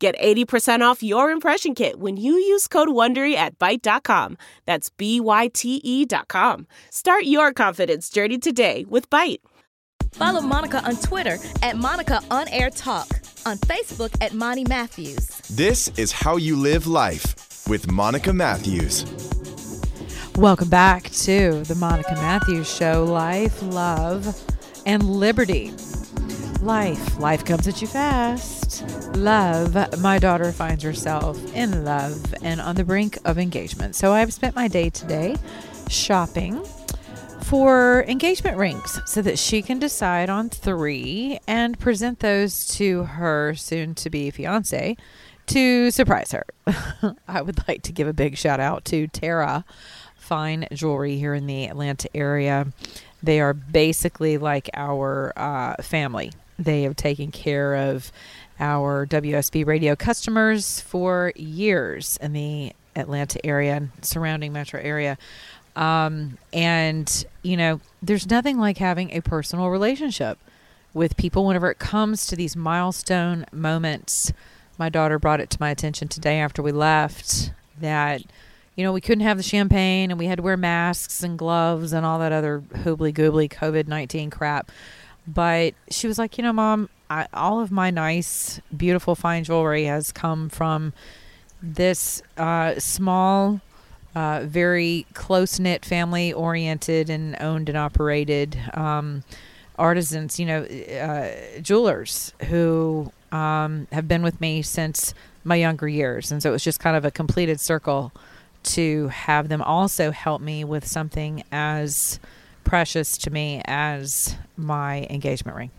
Get 80% off your impression kit when you use code WONDERY at Byte.com. That's B-Y-T-E dot com. Start your confidence journey today with Byte. Follow Monica on Twitter at Monica On Air Talk, on Facebook at Monty Matthews. This is How You Live Life with Monica Matthews. Welcome back to the Monica Matthews Show Life, Love, and Liberty. Life. Life comes at you fast. Love. My daughter finds herself in love and on the brink of engagement. So I've spent my day today shopping for engagement rings so that she can decide on three and present those to her soon to be fiance to surprise her. I would like to give a big shout out to Tara Fine Jewelry here in the Atlanta area. They are basically like our uh, family. They have taken care of our WSB radio customers for years in the Atlanta area and surrounding metro area. Um, and, you know, there's nothing like having a personal relationship with people whenever it comes to these milestone moments. My daughter brought it to my attention today after we left that, you know, we couldn't have the champagne and we had to wear masks and gloves and all that other hoobly goobly COVID 19 crap. But she was like, you know, mom, I, all of my nice, beautiful, fine jewelry has come from this uh, small, uh, very close knit, family oriented, and owned and operated um, artisans, you know, uh, jewelers who um, have been with me since my younger years. And so it was just kind of a completed circle to have them also help me with something as precious to me as my engagement ring.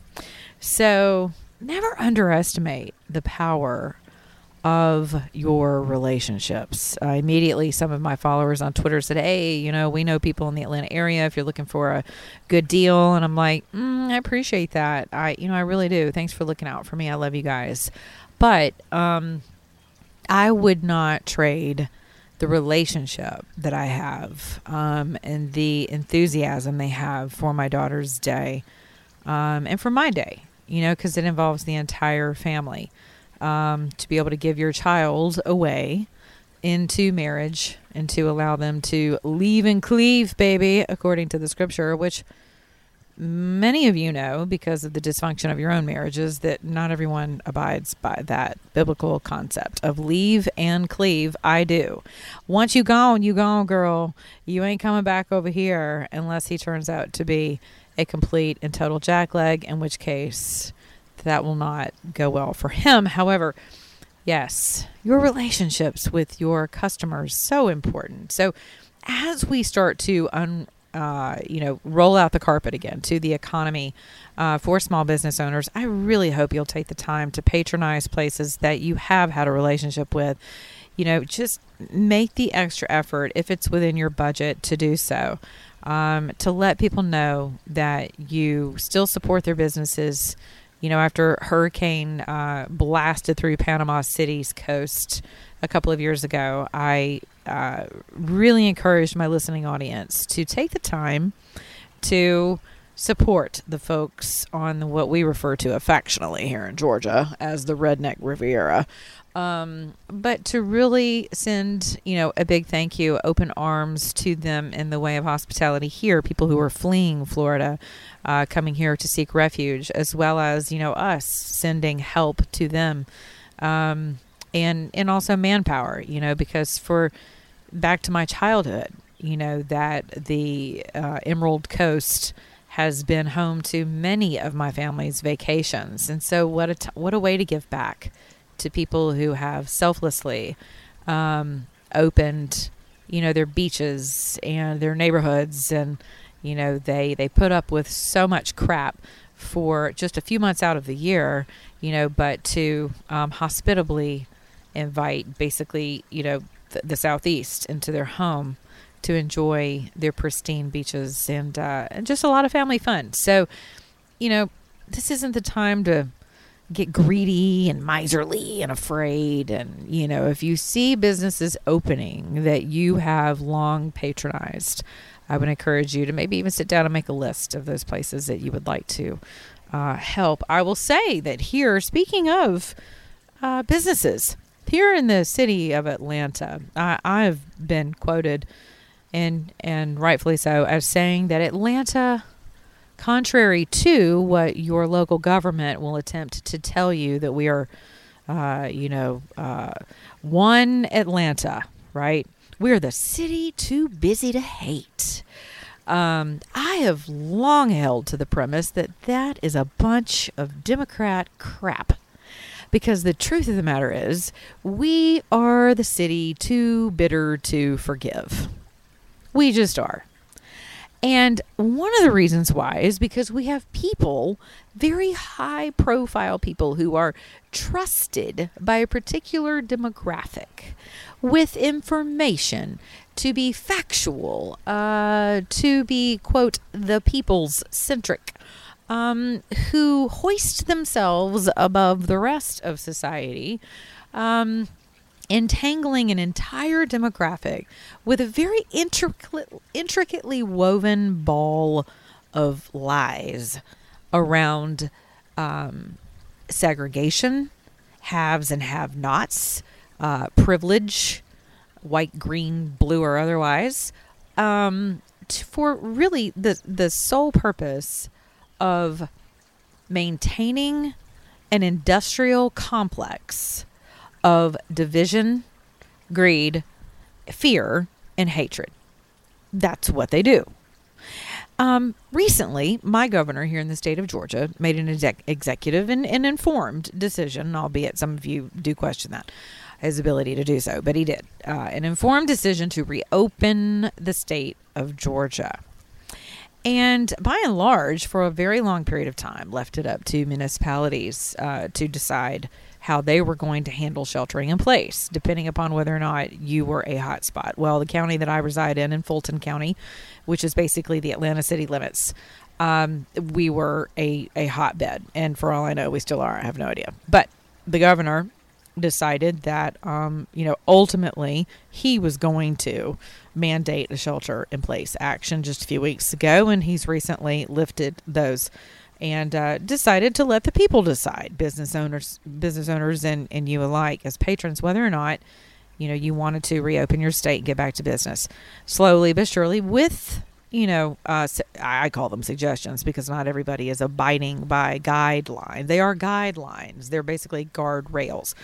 So never underestimate the power of your relationships. Uh, immediately, some of my followers on Twitter said, Hey, you know, we know people in the Atlanta area if you're looking for a good deal. And I'm like, mm, I appreciate that. I, you know, I really do. Thanks for looking out for me. I love you guys. But um, I would not trade the relationship that I have um, and the enthusiasm they have for my daughter's day um, and for my day, you know, because it involves the entire family. Um, to be able to give your child away into marriage and to allow them to leave and cleave, baby, according to the scripture, which many of you know because of the dysfunction of your own marriages that not everyone abides by that biblical concept of leave and cleave. I do. Once you gone, you gone, girl. You ain't coming back over here unless he turns out to be a complete and total jackleg, in which case that will not go well for him. However, yes, your relationships with your customers so important. So as we start to un uh, you know, roll out the carpet again to the economy uh, for small business owners, I really hope you'll take the time to patronize places that you have had a relationship with. You know, just make the extra effort if it's within your budget to do so. Um, to let people know that you still support their businesses. You know, after hurricane uh, blasted through Panama City's coast a couple of years ago, I really encouraged my listening audience to take the time to support the folks on what we refer to affectionately here in Georgia as the Redneck Riviera. Um, but to really send, you know, a big thank you, open arms to them in the way of hospitality here, people who are fleeing Florida, uh, coming here to seek refuge, as well as, you know, us sending help to them. Um, and and also manpower you know because for back to my childhood you know that the uh, emerald coast has been home to many of my family's vacations. And so what a t- what a way to give back to people who have selflessly um, opened you know their beaches and their neighborhoods and you know they they put up with so much crap for just a few months out of the year you know but to um, hospitably invite basically, you know, th- the southeast into their home to enjoy their pristine beaches and uh, and just a lot of family fun. So, you know, this isn't the time to get greedy and miserly and afraid. And you know, if you see businesses opening that you have long patronized, I would encourage you to maybe even sit down and make a list of those places that you would like to uh, help. I will say that here, speaking of uh, businesses here in the city of Atlanta, I, I've been quoted, and and rightfully so, as saying that Atlanta, contrary to what your local government will attempt to tell you, that we are, uh, you know, uh, one Atlanta, right? We're the city too busy to hate. Um, I have long held to the premise that that is a bunch of Democrat crap. Because the truth of the matter is, we are the city too bitter to forgive. We just are. And one of the reasons why is because we have people, very high profile people, who are trusted by a particular demographic with information to be factual, uh, to be, quote, the people's centric, um, who hoist themselves above the rest of society. Um, entangling an entire demographic with a very intricate, intricately woven ball of lies around um, segregation, haves and have nots, uh, privilege, white, green, blue, or otherwise, um, for really the, the sole purpose of maintaining an industrial complex of division, greed, fear, and hatred. That's what they do. Um, recently, my governor here in the state of Georgia made an exec- executive and, and informed decision, albeit some of you do question that his ability to do so, but he did. Uh, an informed decision to reopen the state of Georgia. And by and large, for a very long period of time, left it up to municipalities uh, to decide how they were going to handle sheltering in place, depending upon whether or not you were a hotspot. Well, the county that I reside in, in Fulton County, which is basically the Atlanta city limits, um, we were a, a hotbed. And for all I know, we still are. I have no idea. But the governor decided that, um, you know, ultimately he was going to mandate a shelter in place action just a few weeks ago, and he's recently lifted those and uh, decided to let the people decide, business owners, business owners, and and you alike as patrons, whether or not you know you wanted to reopen your state and get back to business slowly but surely with you know, uh, I call them suggestions because not everybody is abiding by guidelines. They are guidelines. They're basically guardrails.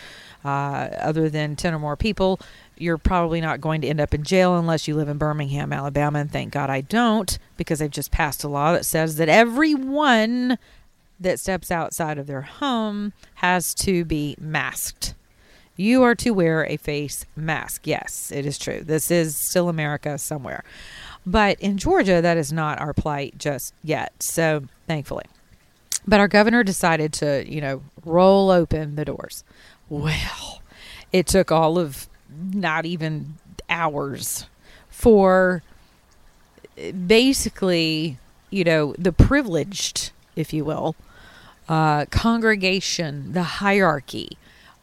Uh, other than 10 or more people, you're probably not going to end up in jail unless you live in Birmingham, Alabama. And thank God I don't because they've just passed a law that says that everyone that steps outside of their home has to be masked. You are to wear a face mask. Yes, it is true. This is still America somewhere. But in Georgia, that is not our plight just yet. So thankfully. But our governor decided to, you know, roll open the doors. Well, it took all of not even hours for basically, you know, the privileged, if you will, uh, congregation, the hierarchy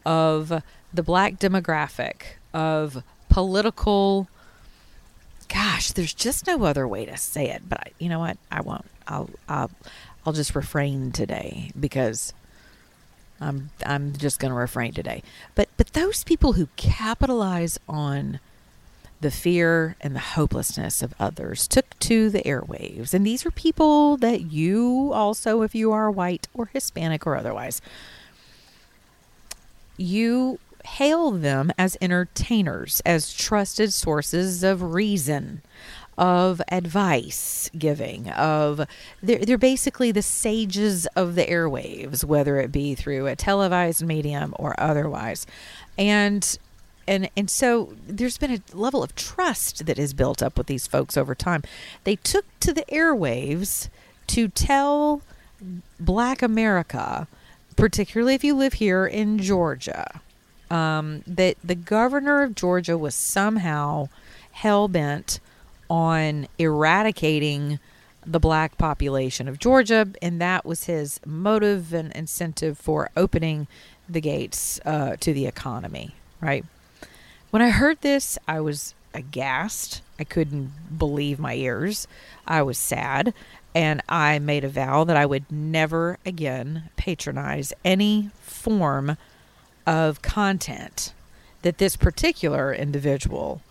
of the black demographic, of political gosh, there's just no other way to say it. But I, you know what? I won't. I'll I'll I'll just refrain today because I'm I'm just going to refrain today. But but those people who capitalize on the fear and the hopelessness of others took to the airwaves. And these are people that you also, if you are white or Hispanic or otherwise, you hail them as entertainers, as trusted sources of reason, of advice giving, of they're, they're basically the sages of the airwaves, whether it be through a televised medium or otherwise. And and and so there's been a level of trust that is built up with these folks over time. They took to the airwaves to tell black America, particularly if you live here in Georgia, um, that the governor of Georgia was somehow hell bent on eradicating the black population of Georgia, and that was his motive and incentive for opening the gates uh, to the economy, right? When I heard this, I was aghast. I couldn't believe my ears. I was sad, and I made a vow that I would never again patronize any form of content that this particular individual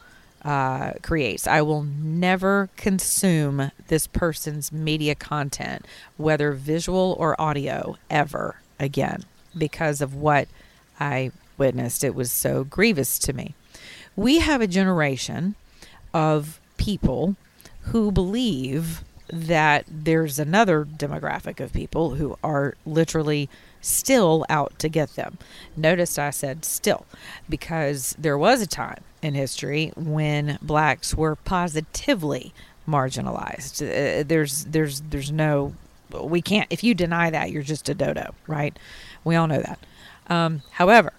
uh, creates. I will never consume this person's media content, whether visual or audio, ever again because of what I witnessed. It was so grievous to me. We have a generation of people who believe that there's another demographic of people who are literally still out to get them. Notice I said still because there was a time in history when blacks were positively marginalized. Uh, there's there's there's no we can't if you deny that you're just a dodo, right? We all know that. Um, however,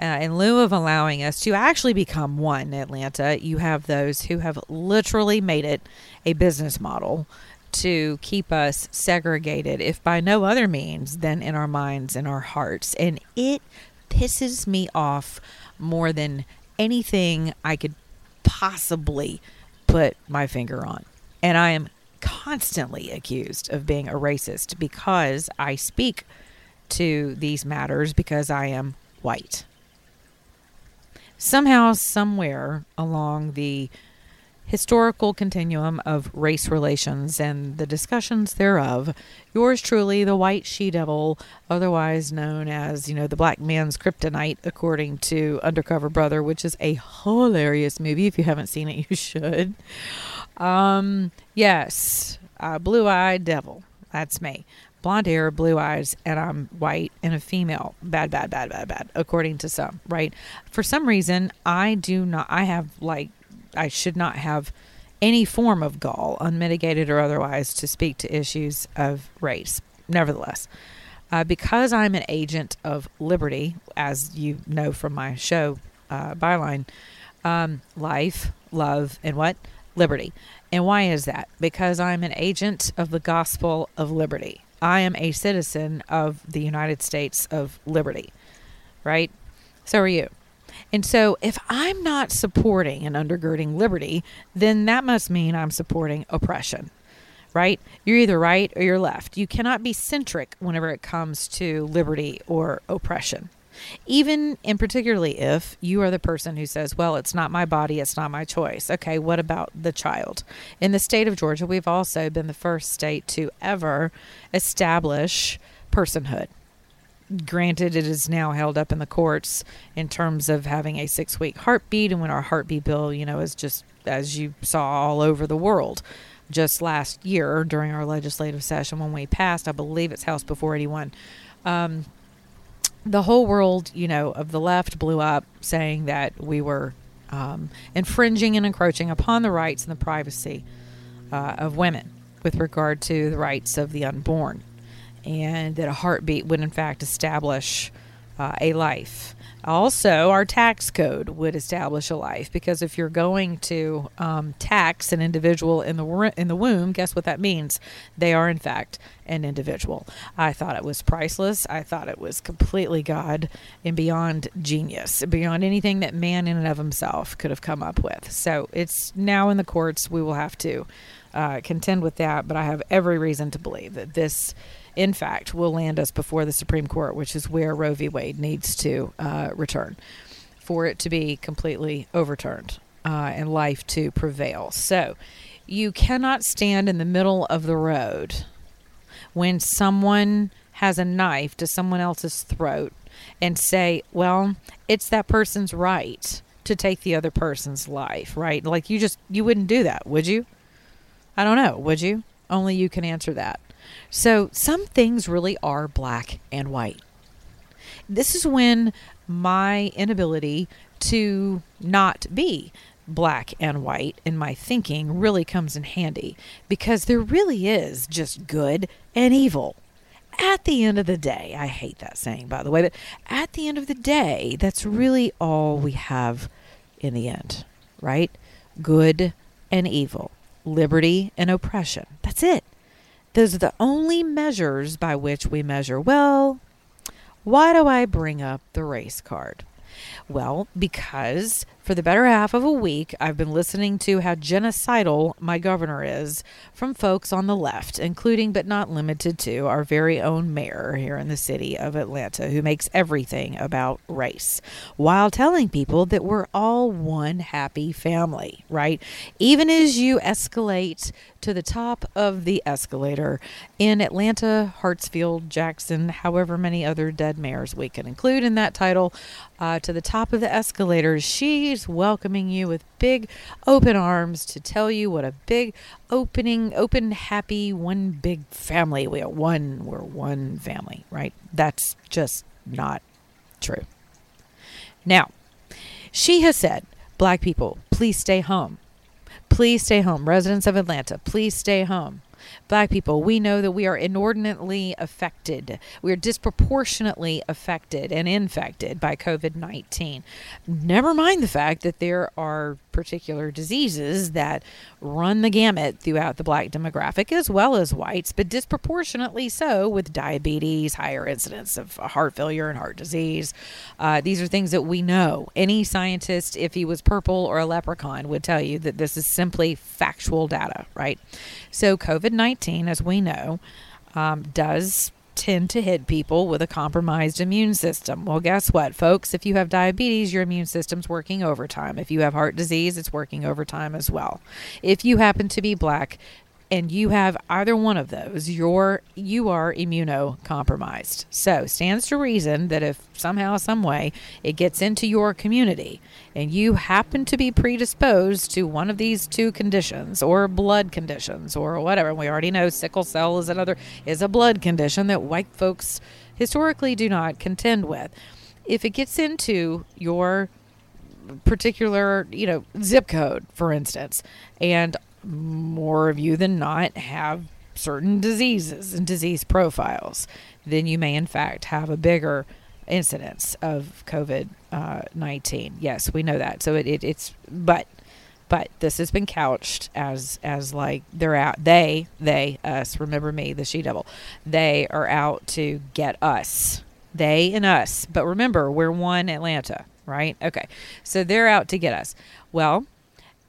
uh, in lieu of allowing us to actually become one Atlanta, you have those who have literally made it a business model to keep us segregated, if by no other means than in our minds and our hearts. And it pisses me off more than anything I could possibly put my finger on. And I am constantly accused of being a racist because I speak to these matters because I am white. Somehow, somewhere along the historical continuum of race relations and the discussions thereof, yours truly, the white she devil, otherwise known as, you know, the black man's kryptonite, according to Undercover Brother, which is a hilarious movie. If you haven't seen it, you should. Um, yes, uh, blue eyed devil. That's me. Blonde hair, blue eyes, and I'm white and a female. Bad, bad, bad, bad, bad, according to some, right? For some reason, I do not, I have like I should not have any form of gall, unmitigated or otherwise, to speak to issues of race. Nevertheless, uh, because I'm an agent of liberty, as you know from my show uh, byline, um, life, love, and what? Liberty. And why is that? Because I'm an agent of the gospel of liberty. I am a citizen of the United States of liberty, right? So are you. And so, if I'm not supporting and undergirding liberty, then that must mean I'm supporting oppression, right? You're either right or you're left. You cannot be centric whenever it comes to liberty or oppression. Even and particularly if you are the person who says, well, it's not my body, it's not my choice. Okay, what about the child? In the state of Georgia, we've also been the first state to ever establish personhood granted it is now held up in the courts in terms of having a six week heartbeat and when our heartbeat bill you know is just as you saw all over the world. Just last year during our legislative session when we passed i believe it's house before 81 um, the whole world you know of the left blew up saying that we were um, infringing and encroaching upon the rights and the privacy uh, of women with regard to the rights of the unborn and that a heartbeat would in fact establish uh, a life. Also, our tax code would establish a life because if you're going to um, tax an individual in the in the womb, guess what that means? They are in fact an individual. I thought it was priceless. I thought it was completely God and beyond genius, beyond anything that man in and of himself could have come up with. So it's now in the courts. We will have to uh, contend with that, but I have every reason to believe that this in fact, will land us before the Supreme Court, which is where Roe v. Wade needs to uh, return for it to be completely overturned uh, and life to prevail. So you cannot stand in the middle of the road when someone has a knife to someone else's throat and say, well, it's that person's right to take the other person's life, right? Like you just, you wouldn't do that, would you? I don't know, would you? Only you can answer that. So some things really are black and white. This is when my inability to not be black and white in my thinking really comes in handy because there really is just good and evil. at the end of the day, I hate that saying, by the way, but at the end of the day, that's really all we have in the end, right? Good and evil, liberty and oppression. That's it. Those are the only measures by which we measure. Well, why do I bring up the race card? Well, because for the better half of a week, I've been listening to how genocidal my governor is from folks on the left, including but not limited to our very own mayor here in the city of Atlanta, who makes everything about race, while telling people that we're all one happy family, right? Even as you escalate to the top of the escalator in Atlanta, Hartsfield, Jackson, however many other dead mayors we can include in that title, uh, to the top of the escalators, welcoming you with big open arms to tell you what a big opening, open, happy, one big family. We are one, we're one family, right? That's just not true. Now, she has said, Black people, please stay home. Please stay home. Residents of Atlanta, please stay home. Black people, we know that we are inordinately affected. We are disproportionately affected and infected by COVID 19. Never mind the fact that there are particular diseases that run the gamut throughout the black demographic as well as whites, but disproportionately so with diabetes, higher incidence of heart failure and heart disease. Uh, these are things that we know. Any scientist, if he was purple or a leprechaun, would tell you that this is simply factual data, right? So, COVID 19, as we know, um, does tend to hit people with a compromised immune system. Well, guess what, folks? If you have diabetes, your immune system's working overtime. If you have heart disease, it's working overtime as well. If you happen to be black, and you have either one of those, you're you are immunocompromised. So stands to reason that if somehow, some way, it gets into your community, and you happen to be predisposed to one of these two conditions, or blood conditions, or whatever, and we already know sickle cell is another is a blood condition that white folks historically do not contend with. If it gets into your particular, you know, zip code, for instance, and more of you than not have certain diseases and disease profiles, then you may in fact have a bigger incidence of COVID uh, 19. Yes, we know that. So it, it, it's, but, but this has been couched as, as like they're out, they, they, us, remember me, the she devil, they are out to get us, they and us. But remember, we're one Atlanta, right? Okay. So they're out to get us. Well,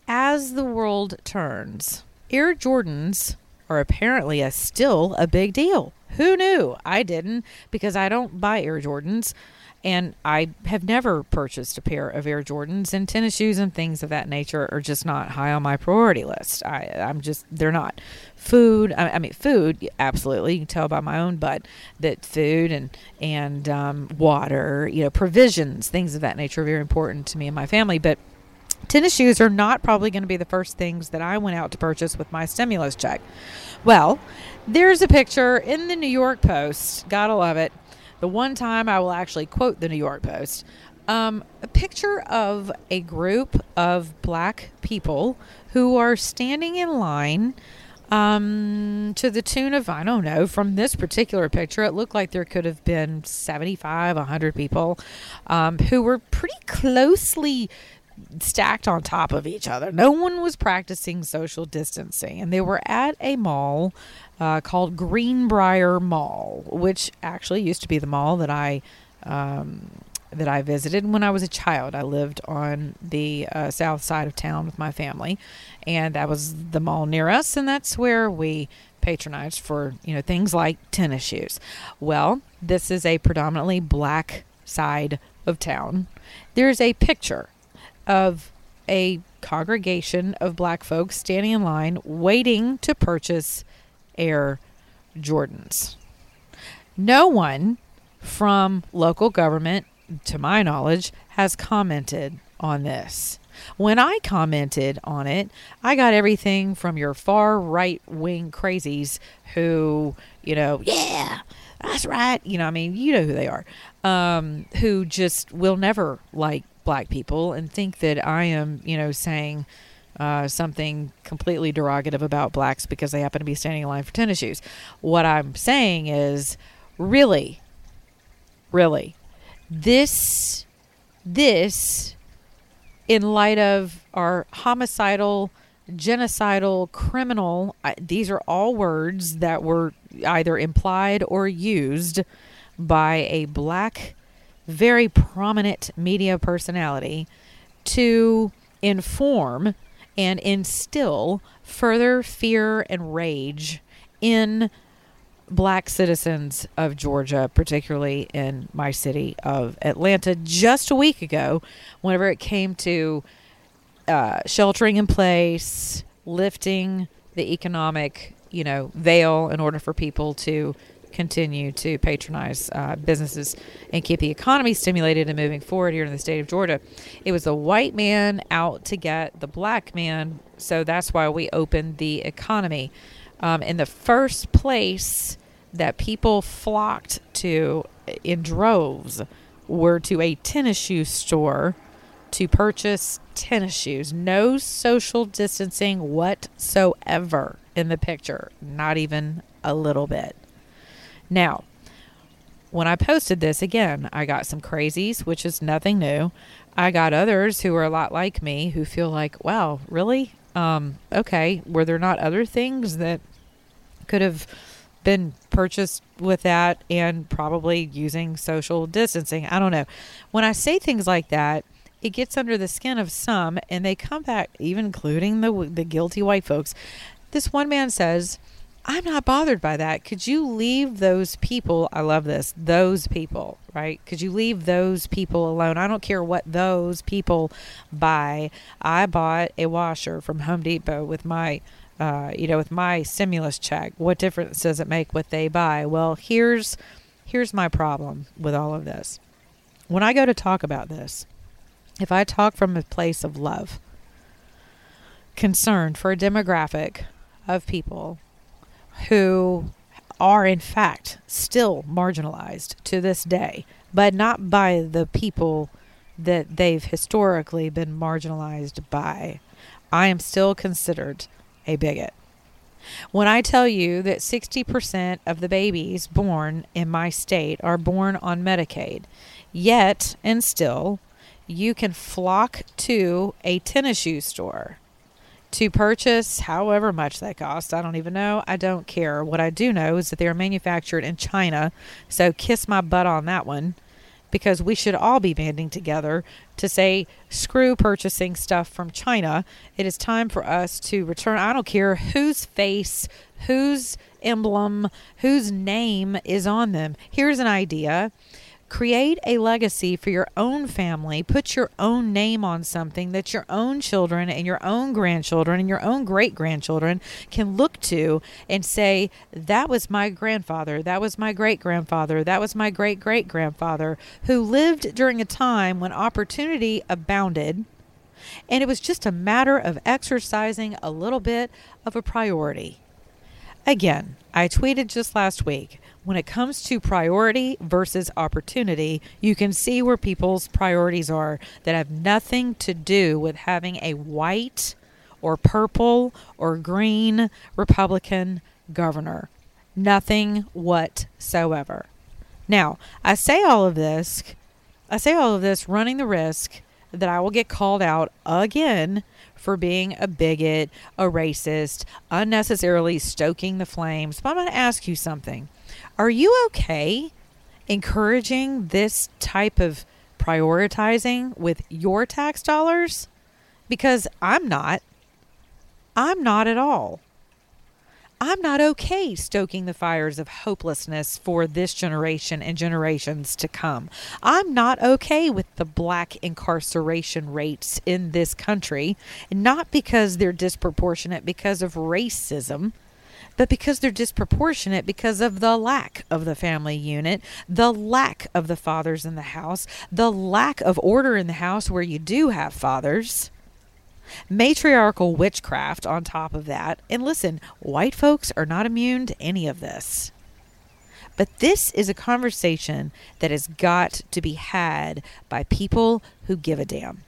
as the world turns, Air Jordans are apparently a still a big deal. Who knew? I didn't because I don't buy Air Jordans and I have never purchased a pair of Air Jordans and tennis shoes and things of that nature are just not high on my priority list. I I'm just they're not. Food, I, I mean food, absolutely. You can tell by my own butt that food and and um, water, you know, provisions, things of that nature are very important to me and my family, but Tennis shoes are not probably going to be the first things that I went out to purchase with my stimulus check. Well, there's a picture in the New York Post. Gotta love it. The one time I will actually quote the New York Post. Um, a picture of a group of black people who are standing in line um, to the tune of, I don't know, from this particular picture, it looked like there could have been 75, 100 people um, who were pretty closely stacked on top of each other. No one was practicing social distancing, and they were at a mall uh, called Greenbriar Mall, which actually used to be the mall that I. Um, that I visited when I was a child. I lived on the uh, south side of town with my family, and that was the mall near us, and that's where we patronized for you know things like tennis shoes. Well, this is a predominantly black side of town. There's a picture of a congregation of black folks standing in line waiting to purchase Air Jordans. No one from local government, to my knowledge, has commented on this. When I commented on it, I got everything from your far right wing crazies who, you know, yeah, that's right. You know, I mean, you know who they are, um, who just will never like black people and think that I am, you know, saying uh, something completely derogative about blacks because they happen to be standing in line for tennis shoes. What I'm saying is really, really, this, this, in light of our homicidal, genocidal, criminal, I, these are all words that were either implied or used by a black, very prominent media personality to inform and instill further fear and rage in black citizens of Georgia, particularly in my city of Atlanta, just a week ago, whenever it came to uh, sheltering in place, lifting the economic, you know, veil in order for people to continue to patronize uh, businesses and keep the economy stimulated and moving forward here in the state of Georgia. It was the white man out to get the black man, so that's why we opened the economy. Um, in the first place that people flocked to in droves were to a tennis shoe store to purchase tennis shoes. No social distancing whatsoever in the picture, not even a little bit. Now, when I posted this again, I got some crazies, which is nothing new. I got others who are a lot like me who feel like, wow, really? Um, okay, were there not other things that could have been purchased with that and probably using social distancing? I don't know. When I say things like that, it gets under the skin of some and they come back, even including the, the guilty white folks. This one man says, I'm not bothered by that. Could you leave those people? I love this. Those people, right? Could you leave those people alone? I don't care what those people buy. I bought a washer from Home Depot with my, uh, you know, with my stimulus check. What difference does it make what they buy? Well, here's here's my problem with all of this. When I go to talk about this, if I talk from a place of love, concern for a demographic of people who are in fact still marginalized to this day, but not by the people that they've historically been marginalized by. I am still considered a bigot. When I tell you that 60% of the babies born in my state are born on Medicaid, yet and still, you can flock to a tennis shoe store to purchase however much that costs. I don't even know. I don't care. What I do know is that they are manufactured in China. So kiss my butt on that one because we should all be banding together to say, screw purchasing stuff from China. It is time for us to return. I don't care whose face, whose emblem, whose name is on them. Here's an idea Create a legacy for your own family. Put your own name on something that your own children and your own grandchildren and your own great grandchildren can look to and say, That was my grandfather. That was my great grandfather. That was my great great grandfather who lived during a time when opportunity abounded. And it was just a matter of exercising a little bit of a priority. Again, I tweeted just last week when it comes to priority versus opportunity, you can see where people's priorities are that have nothing to do with having a white or purple or green Republican governor. Nothing whatsoever. Now, I say all of this, I say all of this running the risk that I will get called out again for being a bigot, a racist, unnecessarily stoking the flames. But I'm going to ask you something. Are you okay encouraging this type of prioritizing with your tax dollars? Because I'm not. I'm not at all. I'm not okay stoking the fires of hopelessness for this generation and generations to come. I'm not okay with the black incarceration rates in this country, not because they're disproportionate because of racism, but because they're disproportionate because of the lack of the family unit, the lack of the fathers in the house, the lack of order in the house where you do have fathers matriarchal witchcraft on top of that. And listen, white folks are not immune to any of this. But this is a conversation that has got to be had by people who give a damn.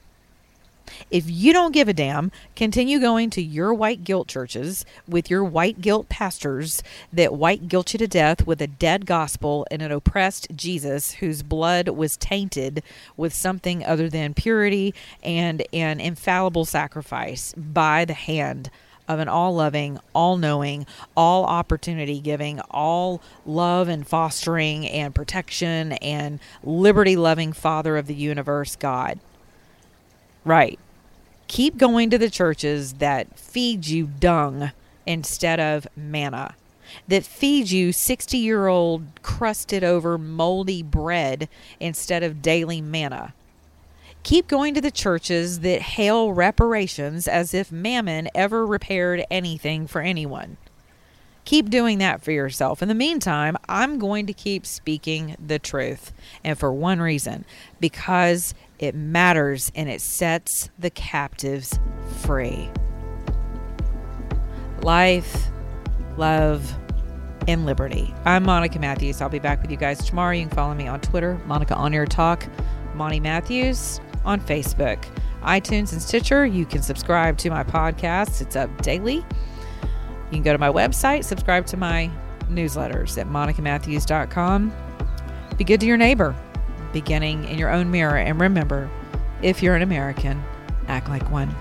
If you don't give a damn, continue going to your white guilt churches with your white guilt pastors that white guilt you to death with a dead gospel and an oppressed Jesus whose blood was tainted with something other than purity and an infallible sacrifice by the hand of an all loving, all knowing, all opportunity giving, all love and fostering and protection and liberty loving Father of the universe, God. Right. Keep going to the churches that feed you dung instead of manna, that feed you 60 year old crusted over moldy bread instead of daily manna. Keep going to the churches that hail reparations as if mammon ever repaired anything for anyone. Keep doing that for yourself. In the meantime, I'm going to keep speaking the truth. And for one reason because it matters and it sets the captives free. Life, love, and liberty. I'm Monica Matthews. I'll be back with you guys tomorrow. You can follow me on Twitter, Monica On Air Talk, Monty Matthews on Facebook, iTunes, and Stitcher. You can subscribe to my podcast, it's up daily. You can go to my website, subscribe to my newsletters at monicamatthews.com. Be good to your neighbor, beginning in your own mirror. And remember, if you're an American, act like one.